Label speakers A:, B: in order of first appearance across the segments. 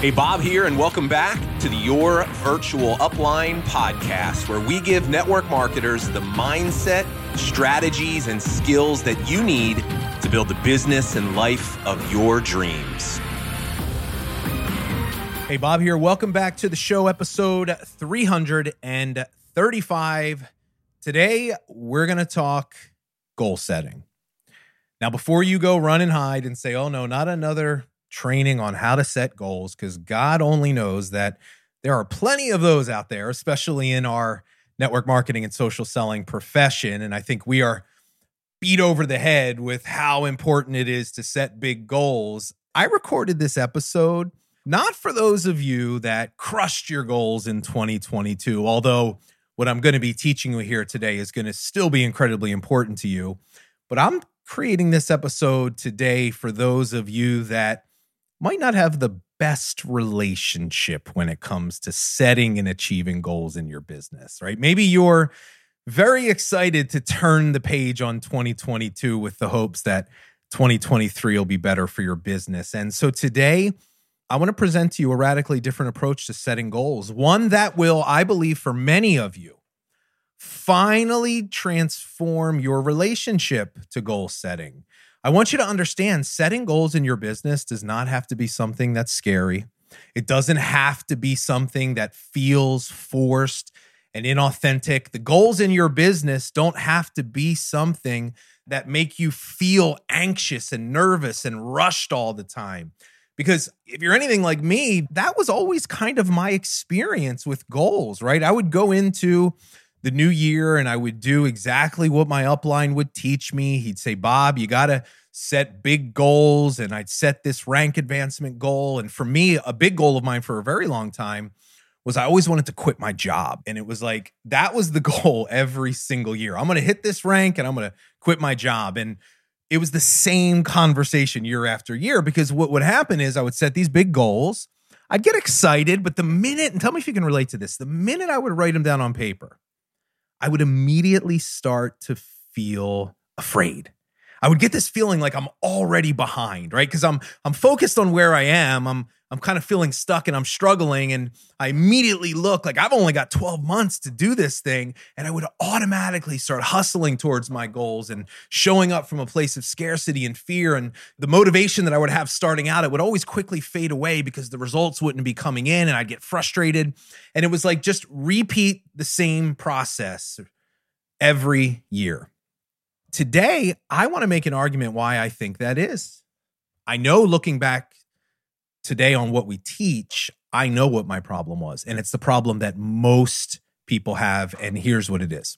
A: Hey, Bob here, and welcome back to the Your Virtual Upline podcast, where we give network marketers the mindset, strategies, and skills that you need to build the business and life of your dreams.
B: Hey, Bob here. Welcome back to the show, episode 335. Today, we're going to talk goal setting. Now, before you go run and hide and say, oh no, not another training on how to set goals because God only knows that there are plenty of those out there, especially in our network marketing and social selling profession. And I think we are beat over the head with how important it is to set big goals. I recorded this episode not for those of you that crushed your goals in 2022, although what I'm going to be teaching you here today is going to still be incredibly important to you. But I'm creating this episode today for those of you that might not have the best relationship when it comes to setting and achieving goals in your business, right? Maybe you're very excited to turn the page on 2022 with the hopes that 2023 will be better for your business. And so today, I want to present to you a radically different approach to setting goals, one that will, I believe, for many of you, finally transform your relationship to goal setting I want you to understand setting goals in your business does not have to be something that's scary. It doesn't have to be something that feels forced and inauthentic. The goals in your business don't have to be something that make you feel anxious and nervous and rushed all the time. Because if you're anything like me, that was always kind of my experience with goals, right? I would go into the new year and I would do exactly what my upline would teach me. He'd say, Bob, you got to set big goals. And I'd set this rank advancement goal. And for me, a big goal of mine for a very long time was I always wanted to quit my job. And it was like, that was the goal every single year. I'm going to hit this rank and I'm going to quit my job. And it was the same conversation year after year because what would happen is I would set these big goals. I'd get excited, but the minute, and tell me if you can relate to this, the minute I would write them down on paper, I would immediately start to feel afraid. I would get this feeling like I'm already behind, right? Because I'm I'm focused on where I am. I'm I'm kind of feeling stuck and I'm struggling. And I immediately look like I've only got 12 months to do this thing. And I would automatically start hustling towards my goals and showing up from a place of scarcity and fear. And the motivation that I would have starting out, it would always quickly fade away because the results wouldn't be coming in and I'd get frustrated. And it was like just repeat the same process every year. Today, I want to make an argument why I think that is. I know looking back today on what we teach, I know what my problem was. And it's the problem that most people have. And here's what it is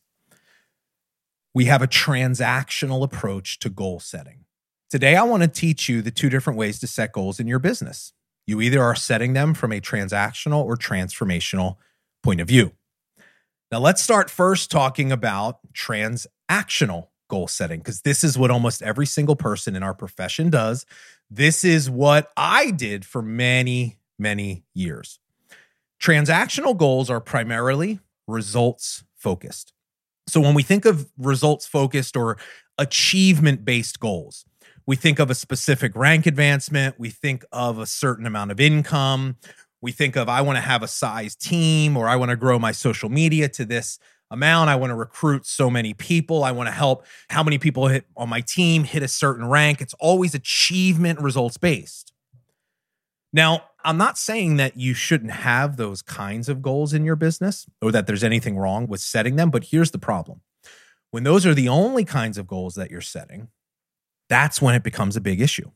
B: we have a transactional approach to goal setting. Today, I want to teach you the two different ways to set goals in your business. You either are setting them from a transactional or transformational point of view. Now, let's start first talking about transactional goal setting because this is what almost every single person in our profession does. This is what I did for many, many years. Transactional goals are primarily results focused. So when we think of results focused or achievement based goals, we think of a specific rank advancement, we think of a certain amount of income, we think of I want to have a size team or I want to grow my social media to this amount. I want to recruit so many people. I want to help how many people hit on my team hit a certain rank. It's always achievement results based. Now, I'm not saying that you shouldn't have those kinds of goals in your business or that there's anything wrong with setting them, but here's the problem. When those are the only kinds of goals that you're setting, that's when it becomes a big issue.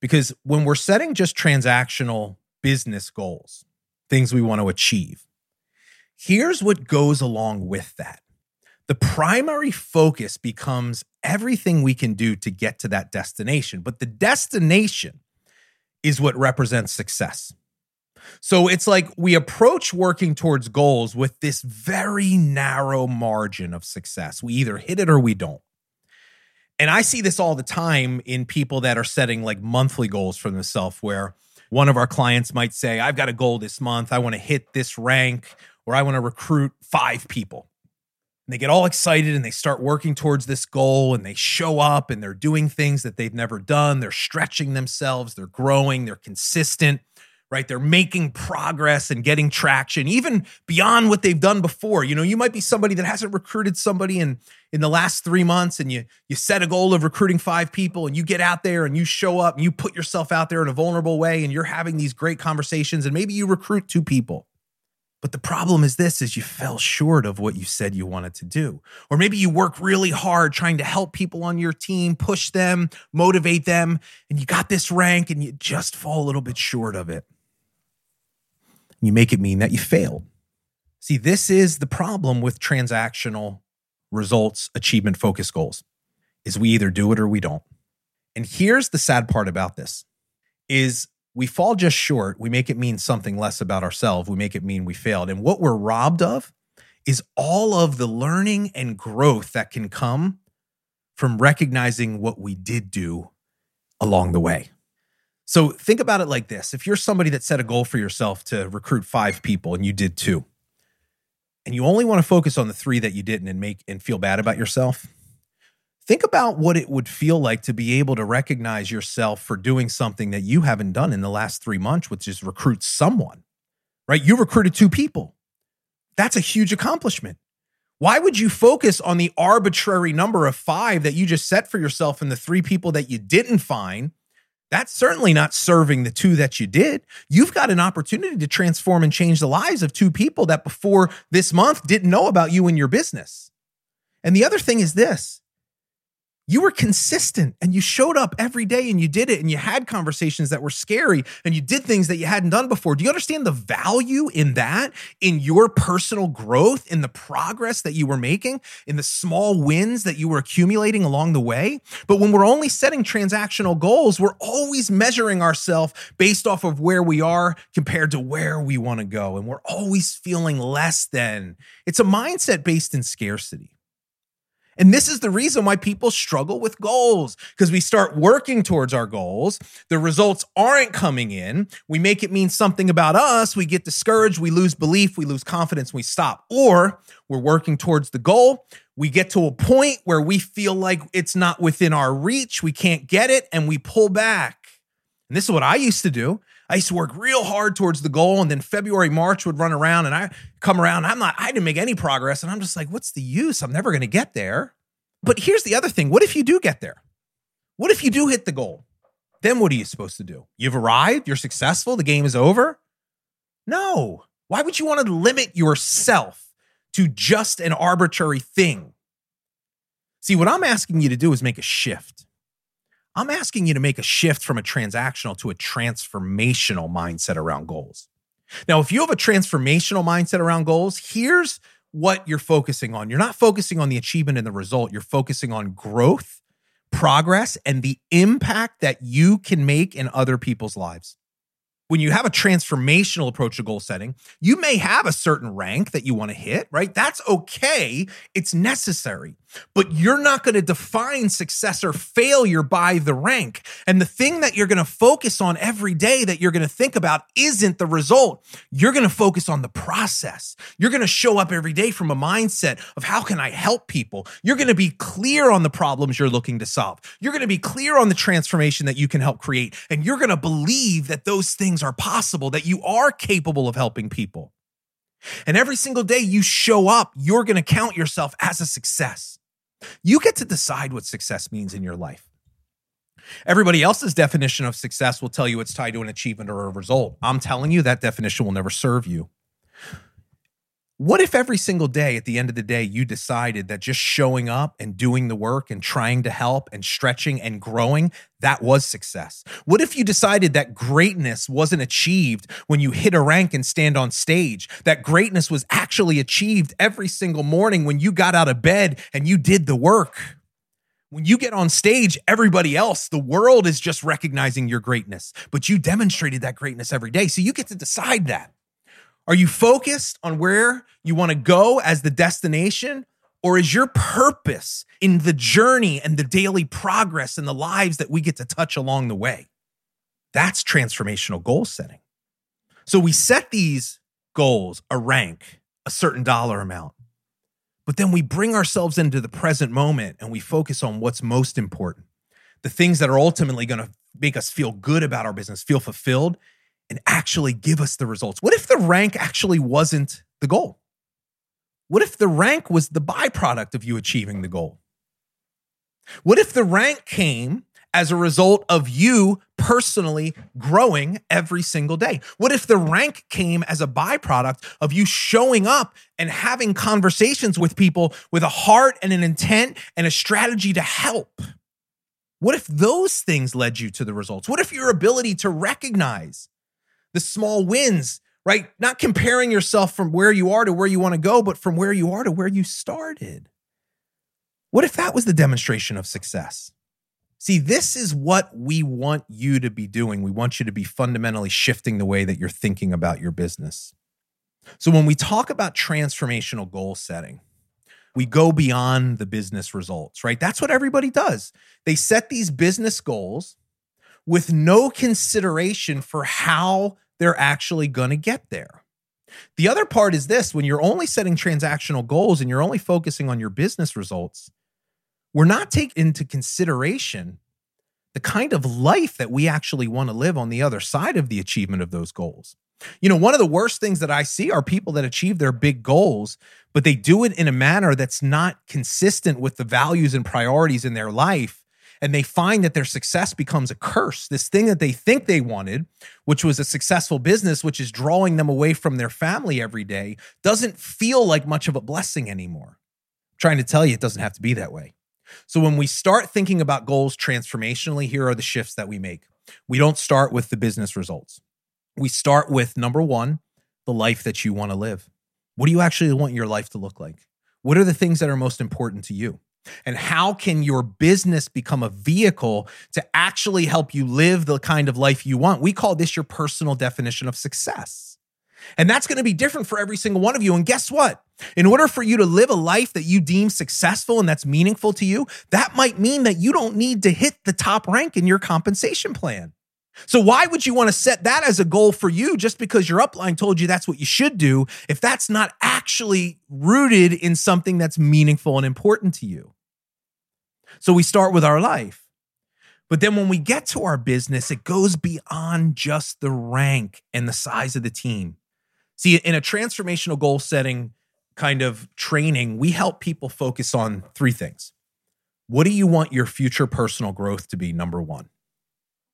B: Because when we're setting just transactional business goals, things we want to achieve, Here's what goes along with that the primary focus becomes everything we can do to get to that destination, but the destination is what represents success. So it's like we approach working towards goals with this very narrow margin of success. We either hit it or we don't. And I see this all the time in people that are setting like monthly goals for themselves, where one of our clients might say, I've got a goal this month. I want to hit this rank or I want to recruit five people. And they get all excited and they start working towards this goal and they show up and they're doing things that they've never done. They're stretching themselves, they're growing, they're consistent, right? They're making progress and getting traction, even beyond what they've done before. You know, you might be somebody that hasn't recruited somebody in in the last three months, and you you set a goal of recruiting five people, and you get out there and you show up and you put yourself out there in a vulnerable way, and you're having these great conversations, and maybe you recruit two people. But the problem is this is you fell short of what you said you wanted to do. Or maybe you work really hard trying to help people on your team, push them, motivate them, and you got this rank and you just fall a little bit short of it. You make it mean that you failed. See, this is the problem with transactional results achievement focus goals. Is we either do it or we don't. And here's the sad part about this is we fall just short. We make it mean something less about ourselves. We make it mean we failed. And what we're robbed of is all of the learning and growth that can come from recognizing what we did do along the way. So think about it like this if you're somebody that set a goal for yourself to recruit five people and you did two, and you only want to focus on the three that you didn't and make and feel bad about yourself, Think about what it would feel like to be able to recognize yourself for doing something that you haven't done in the last three months, which is recruit someone, right? You recruited two people. That's a huge accomplishment. Why would you focus on the arbitrary number of five that you just set for yourself and the three people that you didn't find? That's certainly not serving the two that you did. You've got an opportunity to transform and change the lives of two people that before this month didn't know about you and your business. And the other thing is this you were consistent and you showed up every day and you did it and you had conversations that were scary and you did things that you hadn't done before. Do you understand the value in that, in your personal growth, in the progress that you were making, in the small wins that you were accumulating along the way? But when we're only setting transactional goals, we're always measuring ourselves based off of where we are compared to where we want to go. And we're always feeling less than. It's a mindset based in scarcity. And this is the reason why people struggle with goals because we start working towards our goals. The results aren't coming in. We make it mean something about us. We get discouraged. We lose belief. We lose confidence. We stop. Or we're working towards the goal. We get to a point where we feel like it's not within our reach. We can't get it and we pull back. And this is what I used to do. I used to work real hard towards the goal, and then February, March would run around, and I come around. I'm not, I didn't make any progress, and I'm just like, what's the use? I'm never going to get there. But here's the other thing: what if you do get there? What if you do hit the goal? Then what are you supposed to do? You've arrived. You're successful. The game is over. No. Why would you want to limit yourself to just an arbitrary thing? See, what I'm asking you to do is make a shift. I'm asking you to make a shift from a transactional to a transformational mindset around goals. Now, if you have a transformational mindset around goals, here's what you're focusing on. You're not focusing on the achievement and the result, you're focusing on growth, progress, and the impact that you can make in other people's lives when you have a transformational approach to goal setting, you may have a certain rank that you want to hit, right? That's okay. It's necessary. But you're not going to define success or failure by the rank. And the thing that you're going to focus on every day that you're going to think about isn't the result. You're going to focus on the process. You're going to show up every day from a mindset of how can I help people? You're going to be clear on the problems you're looking to solve. You're going to be clear on the transformation that you can help create. And you're going to believe that those things are possible, that you are capable of helping people. And every single day you show up, you're going to count yourself as a success. You get to decide what success means in your life. Everybody else's definition of success will tell you it's tied to an achievement or a result. I'm telling you that definition will never serve you. What if every single day at the end of the day you decided that just showing up and doing the work and trying to help and stretching and growing, that was success? What if you decided that greatness wasn't achieved when you hit a rank and stand on stage? That greatness was actually achieved every single morning when you got out of bed and you did the work? When you get on stage, everybody else, the world is just recognizing your greatness, but you demonstrated that greatness every day. So you get to decide that. Are you focused on where you want to go as the destination? Or is your purpose in the journey and the daily progress and the lives that we get to touch along the way? That's transformational goal setting. So we set these goals, a rank, a certain dollar amount, but then we bring ourselves into the present moment and we focus on what's most important, the things that are ultimately going to make us feel good about our business, feel fulfilled, and actually give us the results? What if the rank actually wasn't the goal? What if the rank was the byproduct of you achieving the goal? What if the rank came as a result of you personally growing every single day? What if the rank came as a byproduct of you showing up and having conversations with people with a heart and an intent and a strategy to help? What if those things led you to the results? What if your ability to recognize the small wins, right? Not comparing yourself from where you are to where you want to go, but from where you are to where you started. What if that was the demonstration of success? See, this is what we want you to be doing. We want you to be fundamentally shifting the way that you're thinking about your business. So, when we talk about transformational goal setting, we go beyond the business results, right? That's what everybody does. They set these business goals with no consideration for how they're actually going to get there. The other part is this when you're only setting transactional goals and you're only focusing on your business results, we're not taking into consideration the kind of life that we actually want to live on the other side of the achievement of those goals. You know, one of the worst things that I see are people that achieve their big goals, but they do it in a manner that's not consistent with the values and priorities in their life and they find that their success becomes a curse. This thing that they think they wanted, which was a successful business, which is drawing them away from their family every day, doesn't feel like much of a blessing anymore. I'm trying to tell you, it doesn't have to be that way. So when we start thinking about goals transformationally, here are the shifts that we make. We don't start with the business results. We start with number one, the life that you want to live. What do you actually want your life to look like? What are the things that are most important to you? And how can your business become a vehicle to actually help you live the kind of life you want? We call this your personal definition of success. And that's going to be different for every single one of you. And guess what? In order for you to live a life that you deem successful and that's meaningful to you, that might mean that you don't need to hit the top rank in your compensation plan. So, why would you want to set that as a goal for you just because your upline told you that's what you should do if that's not actually rooted in something that's meaningful and important to you? So, we start with our life. But then when we get to our business, it goes beyond just the rank and the size of the team. See, in a transformational goal setting kind of training, we help people focus on three things. What do you want your future personal growth to be? Number one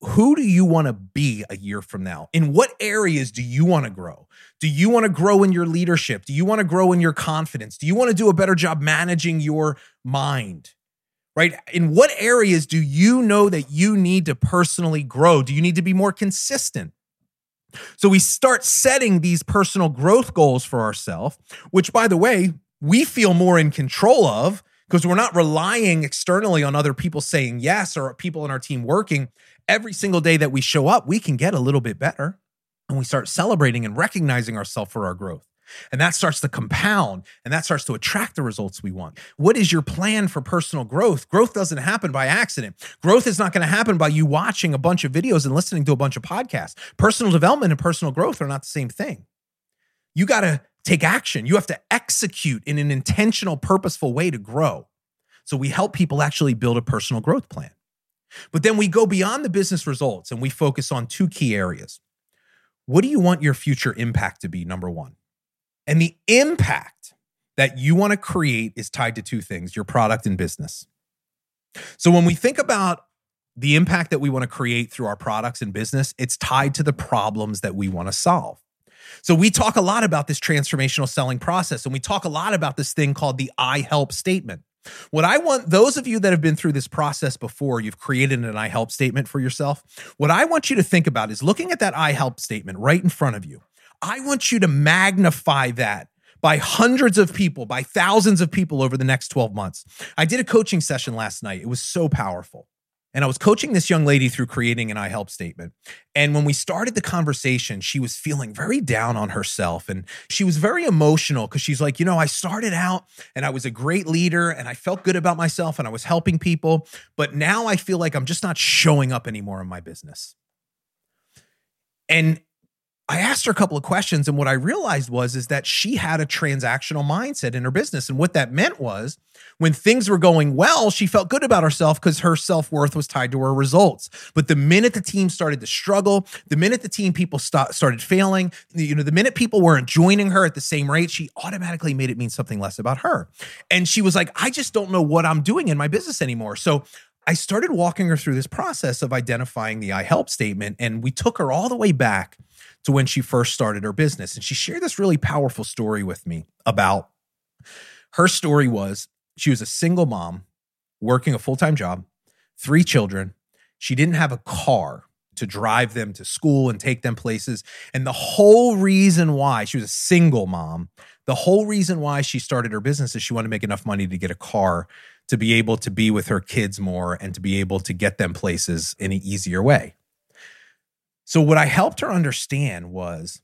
B: who do you want to be a year from now? In what areas do you want to grow? Do you want to grow in your leadership? Do you want to grow in your confidence? Do you want to do a better job managing your mind? Right? In what areas do you know that you need to personally grow? Do you need to be more consistent? So we start setting these personal growth goals for ourselves, which, by the way, we feel more in control of because we're not relying externally on other people saying yes or people in our team working every single day that we show up, we can get a little bit better and we start celebrating and recognizing ourselves for our growth. And that starts to compound and that starts to attract the results we want. What is your plan for personal growth? Growth doesn't happen by accident. Growth is not going to happen by you watching a bunch of videos and listening to a bunch of podcasts. Personal development and personal growth are not the same thing. You got to take action. You have to execute in an intentional, purposeful way to grow. So we help people actually build a personal growth plan. But then we go beyond the business results and we focus on two key areas. What do you want your future impact to be? Number one. And the impact that you want to create is tied to two things your product and business. So when we think about the impact that we want to create through our products and business, it's tied to the problems that we want to solve. So we talk a lot about this transformational selling process and we talk a lot about this thing called the I help statement. What I want those of you that have been through this process before, you've created an I help statement for yourself. What I want you to think about is looking at that I help statement right in front of you. I want you to magnify that by hundreds of people, by thousands of people over the next 12 months. I did a coaching session last night. It was so powerful. And I was coaching this young lady through creating an I help statement. And when we started the conversation, she was feeling very down on herself and she was very emotional because she's like, you know, I started out and I was a great leader and I felt good about myself and I was helping people. But now I feel like I'm just not showing up anymore in my business. And I asked her a couple of questions and what I realized was is that she had a transactional mindset in her business and what that meant was when things were going well, she felt good about herself because her self-worth was tied to her results. But the minute the team started to struggle, the minute the team people st- started failing, you know, the minute people weren't joining her at the same rate, she automatically made it mean something less about her. And she was like, "I just don't know what I'm doing in my business anymore." So I started walking her through this process of identifying the I help statement and we took her all the way back to when she first started her business. And she shared this really powerful story with me about her story was she was a single mom working a full-time job, three children. She didn't have a car to drive them to school and take them places. And the whole reason why she was a single mom, the whole reason why she started her business is she wanted to make enough money to get a car to be able to be with her kids more and to be able to get them places in an easier way. So, what I helped her understand was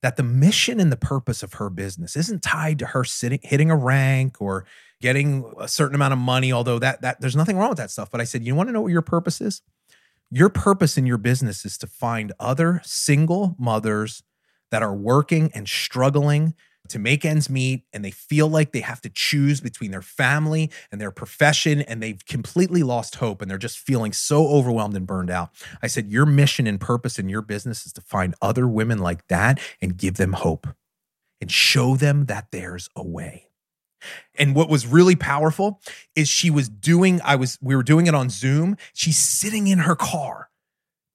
B: that the mission and the purpose of her business isn't tied to her sitting, hitting a rank or getting a certain amount of money. Although that that there's nothing wrong with that stuff. But I said, you want to know what your purpose is? Your purpose in your business is to find other single mothers that are working and struggling to make ends meet and they feel like they have to choose between their family and their profession and they've completely lost hope and they're just feeling so overwhelmed and burned out. I said, Your mission and purpose in your business is to find other women like that and give them hope and show them that there's a way. And what was really powerful is she was doing, I was, we were doing it on Zoom. She's sitting in her car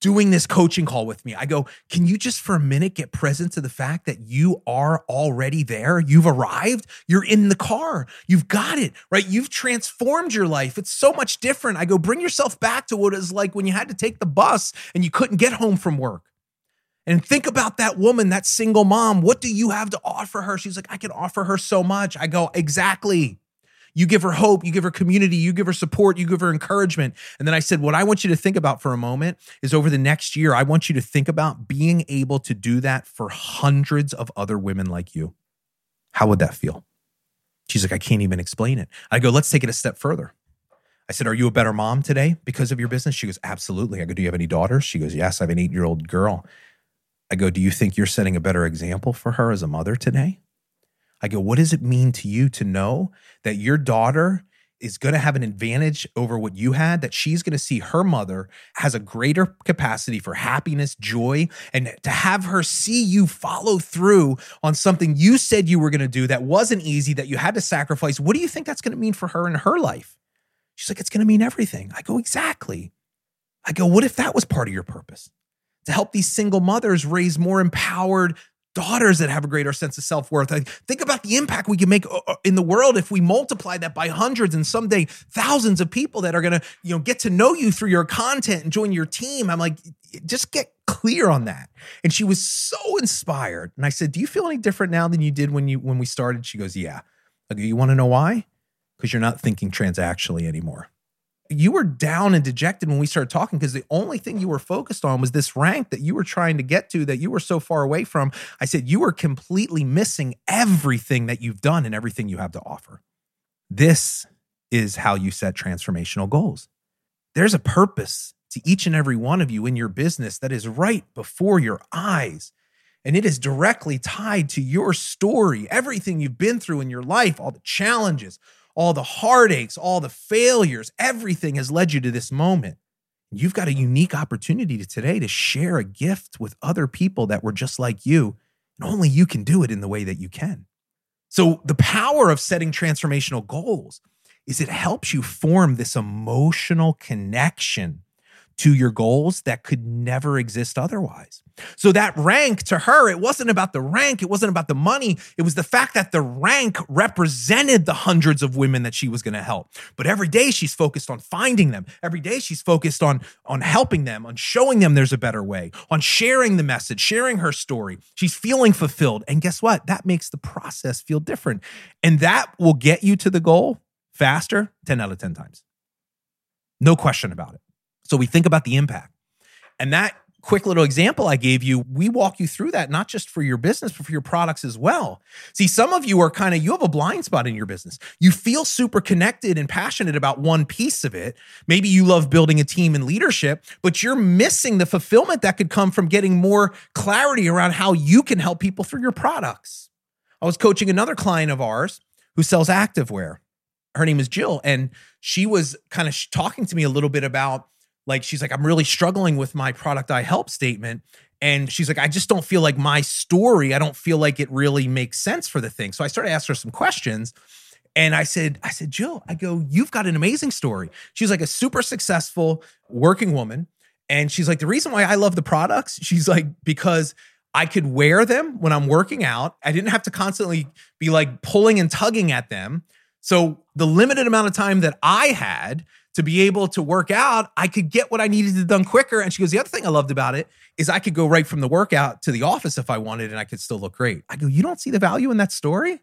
B: doing this coaching call with me. I go, can you just for a minute get present to the fact that you are already there? You've arrived. You're in the car. You've got it, right? You've transformed your life. It's so much different. I go, bring yourself back to what it was like when you had to take the bus and you couldn't get home from work. And think about that woman, that single mom. What do you have to offer her? She's like, I can offer her so much. I go, exactly. You give her hope, you give her community, you give her support, you give her encouragement. And then I said, What I want you to think about for a moment is over the next year, I want you to think about being able to do that for hundreds of other women like you. How would that feel? She's like, I can't even explain it. I go, Let's take it a step further. I said, Are you a better mom today because of your business? She goes, Absolutely. I go, Do you have any daughters? She goes, Yes, I have an eight year old girl. I go, Do you think you're setting a better example for her as a mother today? I go, what does it mean to you to know that your daughter is going to have an advantage over what you had, that she's going to see her mother has a greater capacity for happiness, joy, and to have her see you follow through on something you said you were going to do that wasn't easy, that you had to sacrifice. What do you think that's going to mean for her in her life? She's like, it's going to mean everything. I go, exactly. I go, what if that was part of your purpose? To help these single mothers raise more empowered, daughters that have a greater sense of self-worth. think about the impact we can make uh, uh, in the world if we multiply that by hundreds and someday thousands of people that are going to, you know, get to know you through your content and join your team. I'm like, just get clear on that. And she was so inspired. And I said, "Do you feel any different now than you did when you when we started?" She goes, "Yeah." I go, "You want to know why?" Because you're not thinking transactionally anymore you were down and dejected when we started talking because the only thing you were focused on was this rank that you were trying to get to that you were so far away from. I said, you were completely missing everything that you've done and everything you have to offer. This is how you set transformational goals. There's a purpose to each and every one of you in your business that is right before your eyes. And it is directly tied to your story, everything you've been through in your life, all the challenges, all the heartaches, all the failures, everything has led you to this moment. You've got a unique opportunity to today to share a gift with other people that were just like you. And only you can do it in the way that you can. So, the power of setting transformational goals is it helps you form this emotional connection to your goals that could never exist otherwise. So that rank to her, it wasn't about the rank, it wasn't about the money. It was the fact that the rank represented the hundreds of women that she was going to help. But every day she's focused on finding them. Every day she's focused on on helping them, on showing them there's a better way, on sharing the message, sharing her story. She's feeling fulfilled. And guess what? That makes the process feel different. And that will get you to the goal faster 10 out of 10 times. No question about it. So we think about the impact. And that quick little example I gave you, we walk you through that, not just for your business, but for your products as well. See, some of you are kind of, you have a blind spot in your business. You feel super connected and passionate about one piece of it. Maybe you love building a team and leadership, but you're missing the fulfillment that could come from getting more clarity around how you can help people through your products. I was coaching another client of ours who sells activewear. Her name is Jill, and she was kind of talking to me a little bit about like she's like i'm really struggling with my product i help statement and she's like i just don't feel like my story i don't feel like it really makes sense for the thing so i started asking her some questions and i said i said jill i go you've got an amazing story she's like a super successful working woman and she's like the reason why i love the products she's like because I could wear them when I'm working out. I didn't have to constantly be like pulling and tugging at them. So the limited amount of time that I had, to be able to work out, I could get what I needed to done quicker. And she goes, The other thing I loved about it is I could go right from the workout to the office if I wanted and I could still look great. I go, You don't see the value in that story?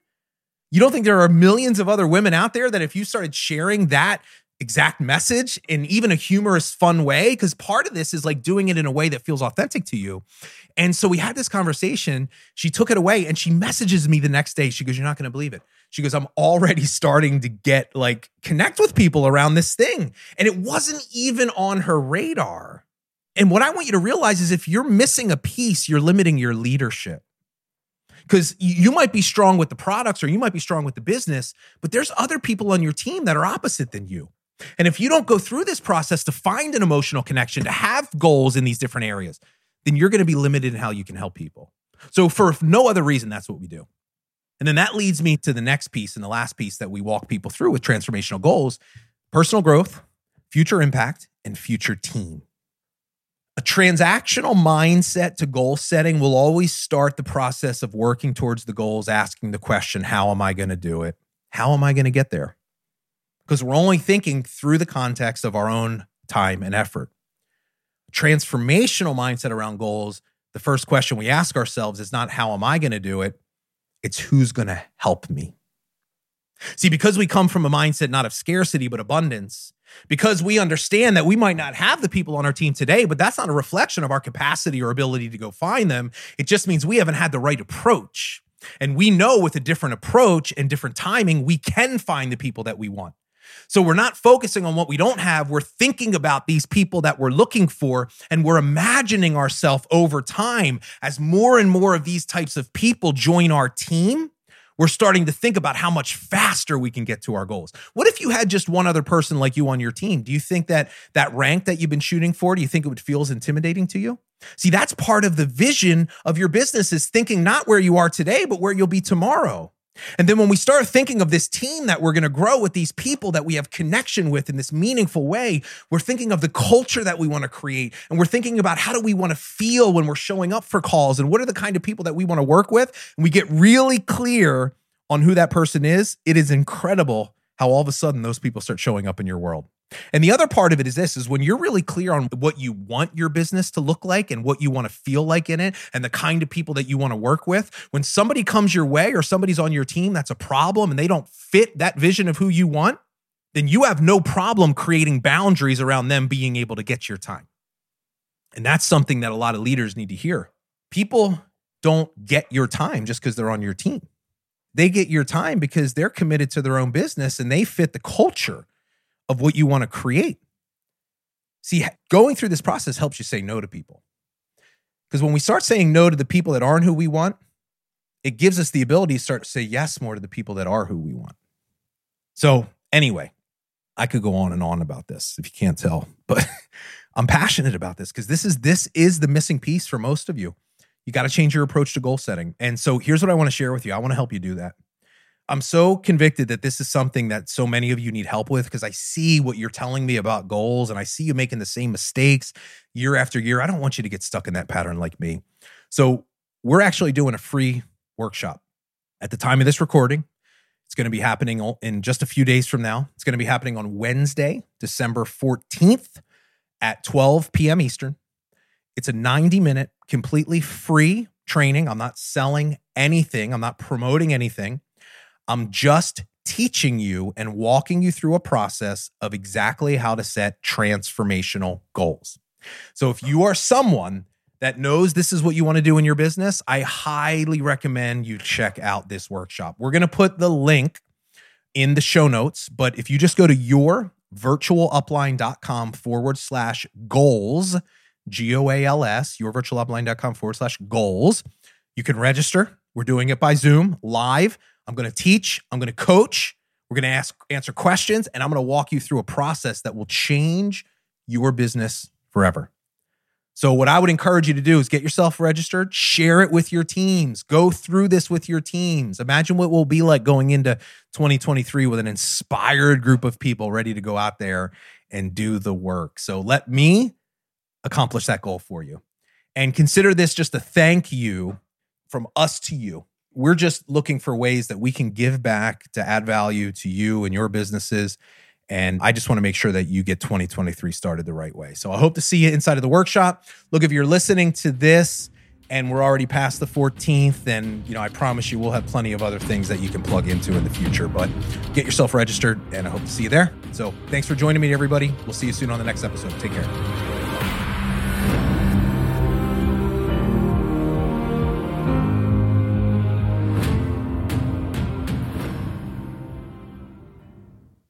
B: You don't think there are millions of other women out there that if you started sharing that exact message in even a humorous, fun way, because part of this is like doing it in a way that feels authentic to you. And so we had this conversation. She took it away and she messages me the next day. She goes, You're not going to believe it. She goes, I'm already starting to get like connect with people around this thing. And it wasn't even on her radar. And what I want you to realize is if you're missing a piece, you're limiting your leadership. Because you might be strong with the products or you might be strong with the business, but there's other people on your team that are opposite than you. And if you don't go through this process to find an emotional connection, to have goals in these different areas, then you're going to be limited in how you can help people. So, for no other reason, that's what we do. And then that leads me to the next piece and the last piece that we walk people through with transformational goals personal growth, future impact, and future team. A transactional mindset to goal setting will always start the process of working towards the goals, asking the question, How am I going to do it? How am I going to get there? Because we're only thinking through the context of our own time and effort. Transformational mindset around goals, the first question we ask ourselves is not, How am I going to do it? It's who's going to help me. See, because we come from a mindset not of scarcity, but abundance, because we understand that we might not have the people on our team today, but that's not a reflection of our capacity or ability to go find them. It just means we haven't had the right approach. And we know with a different approach and different timing, we can find the people that we want. So we're not focusing on what we don't have. We're thinking about these people that we're looking for, and we're imagining ourselves over time as more and more of these types of people join our team. We're starting to think about how much faster we can get to our goals. What if you had just one other person like you on your team? Do you think that that rank that you've been shooting for, do you think it would feel as intimidating to you? See, that's part of the vision of your business is thinking not where you are today, but where you'll be tomorrow. And then when we start thinking of this team that we're going to grow with these people that we have connection with in this meaningful way, we're thinking of the culture that we want to create. And we're thinking about how do we want to feel when we're showing up for calls and what are the kind of people that we want to work with. And we get really clear on who that person is. It is incredible how all of a sudden those people start showing up in your world. And the other part of it is this is when you're really clear on what you want your business to look like and what you want to feel like in it and the kind of people that you want to work with, when somebody comes your way or somebody's on your team that's a problem and they don't fit that vision of who you want, then you have no problem creating boundaries around them being able to get your time. And that's something that a lot of leaders need to hear. People don't get your time just because they're on your team. They get your time because they're committed to their own business and they fit the culture of what you want to create. See, going through this process helps you say no to people. Because when we start saying no to the people that aren't who we want, it gives us the ability to start to say yes more to the people that are who we want. So, anyway, I could go on and on about this if you can't tell, but I'm passionate about this because this is this is the missing piece for most of you. You got to change your approach to goal setting. And so here's what I want to share with you. I want to help you do that. I'm so convicted that this is something that so many of you need help with because I see what you're telling me about goals and I see you making the same mistakes year after year. I don't want you to get stuck in that pattern like me. So, we're actually doing a free workshop at the time of this recording. It's going to be happening in just a few days from now. It's going to be happening on Wednesday, December 14th at 12 p.m. Eastern. It's a 90 minute, completely free training. I'm not selling anything, I'm not promoting anything. I'm just teaching you and walking you through a process of exactly how to set transformational goals. So if you are someone that knows this is what you want to do in your business, I highly recommend you check out this workshop. We're going to put the link in the show notes, but if you just go to your virtualupline.com forward slash goals, G O A L S, yourvirtualupline.com forward slash goals, you can register. We're doing it by Zoom live. I'm going to teach, I'm going to coach, we're going to ask answer questions, and I'm going to walk you through a process that will change your business forever. So, what I would encourage you to do is get yourself registered, share it with your teams, go through this with your teams. Imagine what will be like going into 2023 with an inspired group of people ready to go out there and do the work. So, let me accomplish that goal for you. And consider this just a thank you from us to you. We're just looking for ways that we can give back to add value to you and your businesses and I just want to make sure that you get 2023 started the right way. So I hope to see you inside of the workshop. Look, if you're listening to this and we're already past the 14th, then you know I promise you we'll have plenty of other things that you can plug into in the future. But get yourself registered, and I hope to see you there. So thanks for joining me, everybody. We'll see you soon on the next episode. Take care.